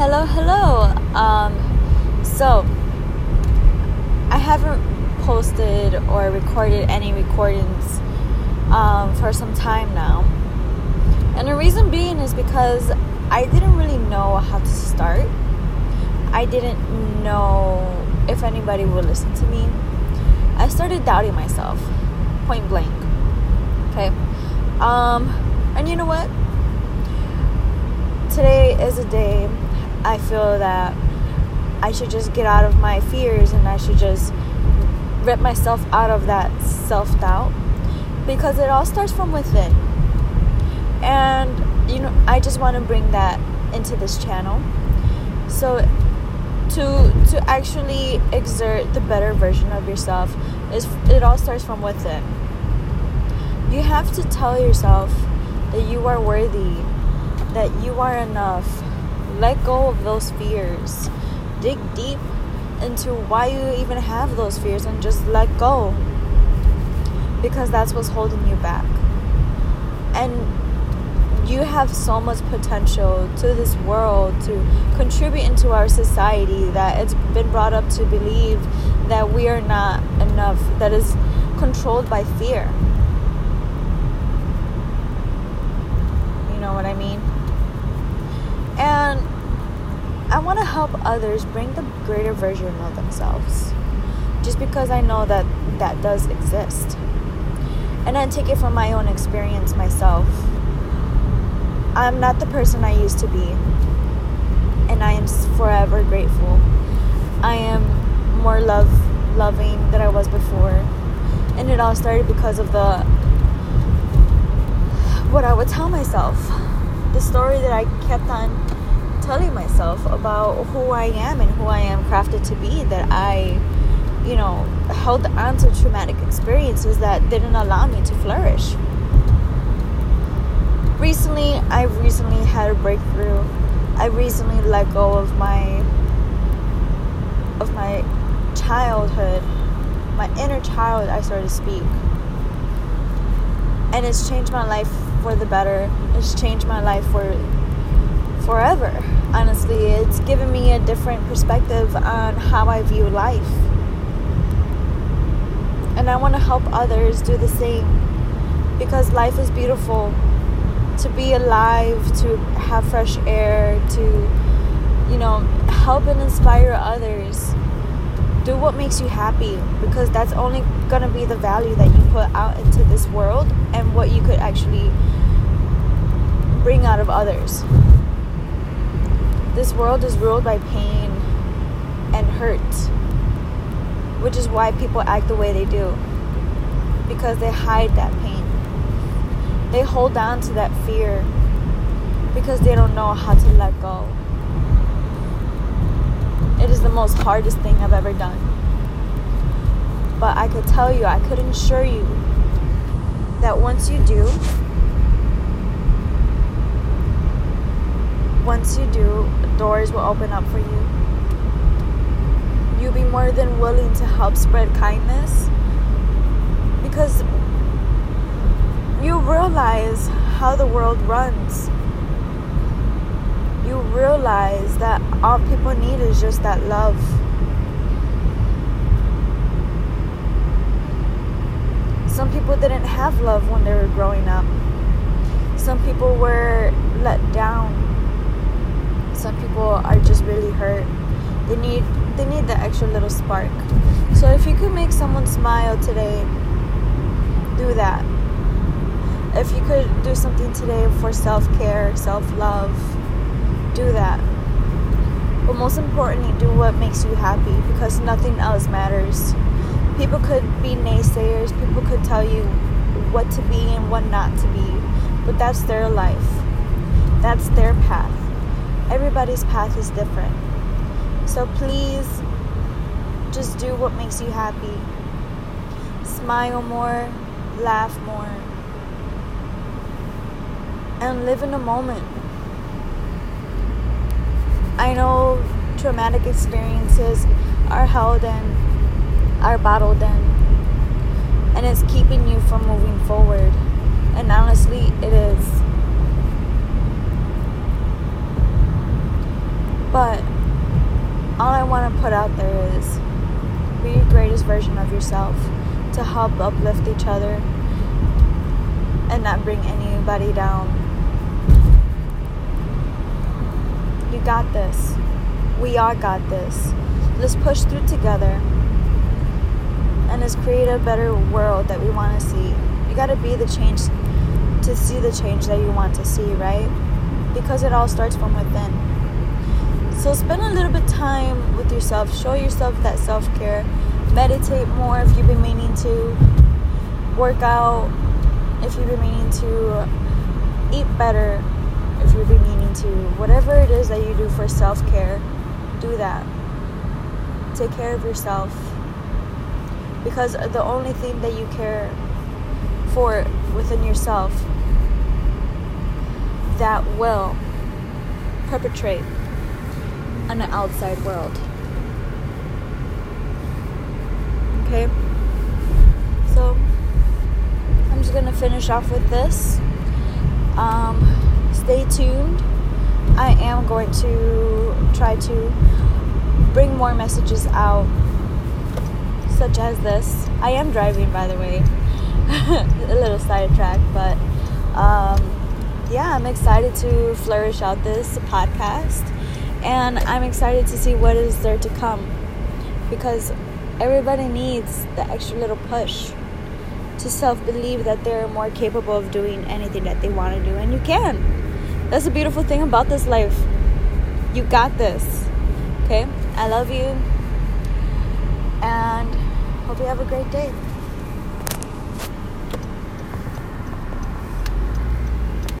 Hello, hello. Um, so, I haven't posted or recorded any recordings um, for some time now. And the reason being is because I didn't really know how to start. I didn't know if anybody would listen to me. I started doubting myself, point blank. Okay. Um, and you know what? Today is a day I feel that I should just get out of my fears and I should just rip myself out of that self doubt because it all starts from within. And you know, I just want to bring that into this channel. So to to actually exert the better version of yourself is it all starts from within. You have to tell yourself that you are worthy, that you are enough, let go of those fears. Dig deep into why you even have those fears and just let go. Because that's what's holding you back. And you have so much potential to this world to contribute into our society that it's been brought up to believe that we are not enough, that is controlled by fear. You know what I mean? And I want to help others bring the greater version of themselves. Just because I know that that does exist. And I take it from my own experience myself. I'm not the person I used to be. And I am forever grateful. I am more love loving than I was before. And it all started because of the what I would tell myself the story that I kept on telling myself about who I am and who I am crafted to be. That I, you know, held on to traumatic experiences that didn't allow me to flourish. Recently, I recently had a breakthrough. I recently let go of my of my childhood, my inner child, I started to speak. And it's changed my life for the better. It's changed my life for forever. Honestly, it's given me a different perspective on how I view life. And I want to help others do the same because life is beautiful. To be alive, to have fresh air, to, you know, help and inspire others. Do what makes you happy because that's only going to be the value that you put out into this world and what you could actually bring out of others. This world is ruled by pain and hurt, which is why people act the way they do because they hide that pain. They hold on to that fear because they don't know how to let go. Most hardest thing I've ever done. But I could tell you, I could assure you that once you do, once you do, doors will open up for you. You'll be more than willing to help spread kindness because you realize how the world runs. You realize that all people need is just that love. Some people didn't have love when they were growing up. Some people were let down. Some people are just really hurt. They need they need the extra little spark. So if you could make someone smile today, do that. If you could do something today for self-care, self-love, do that. But most importantly, do what makes you happy because nothing else matters. People could be naysayers, people could tell you what to be and what not to be, but that's their life. That's their path. Everybody's path is different. So please just do what makes you happy. Smile more, laugh more, and live in the moment. I know traumatic experiences are held in, are bottled in, and it's keeping you from moving forward. And honestly, it is. But all I want to put out there is be your greatest version of yourself to help uplift each other and not bring anybody down. Got this. We all got this. Let's push through together and let's create a better world that we want to see. You got to be the change to see the change that you want to see, right? Because it all starts from within. So spend a little bit of time with yourself. Show yourself that self-care. Meditate more if you've been meaning to. Work out if you've been meaning to. Eat better if you've been meaning to. Whatever it is that you do for self-care, do that. Take care of yourself. Because the only thing that you care for within yourself that will perpetrate on the outside world. Okay? So, I'm just gonna finish off with this. Um, stay tuned. I am going to try to bring more messages out, such as this. I am driving, by the way. a little sidetrack, but um, yeah, I'm excited to flourish out this podcast. And I'm excited to see what is there to come. Because everybody needs the extra little push to self believe that they're more capable of doing anything that they want to do. And you can. That's the beautiful thing about this life. You got this. Okay? I love you. And hope you have a great day.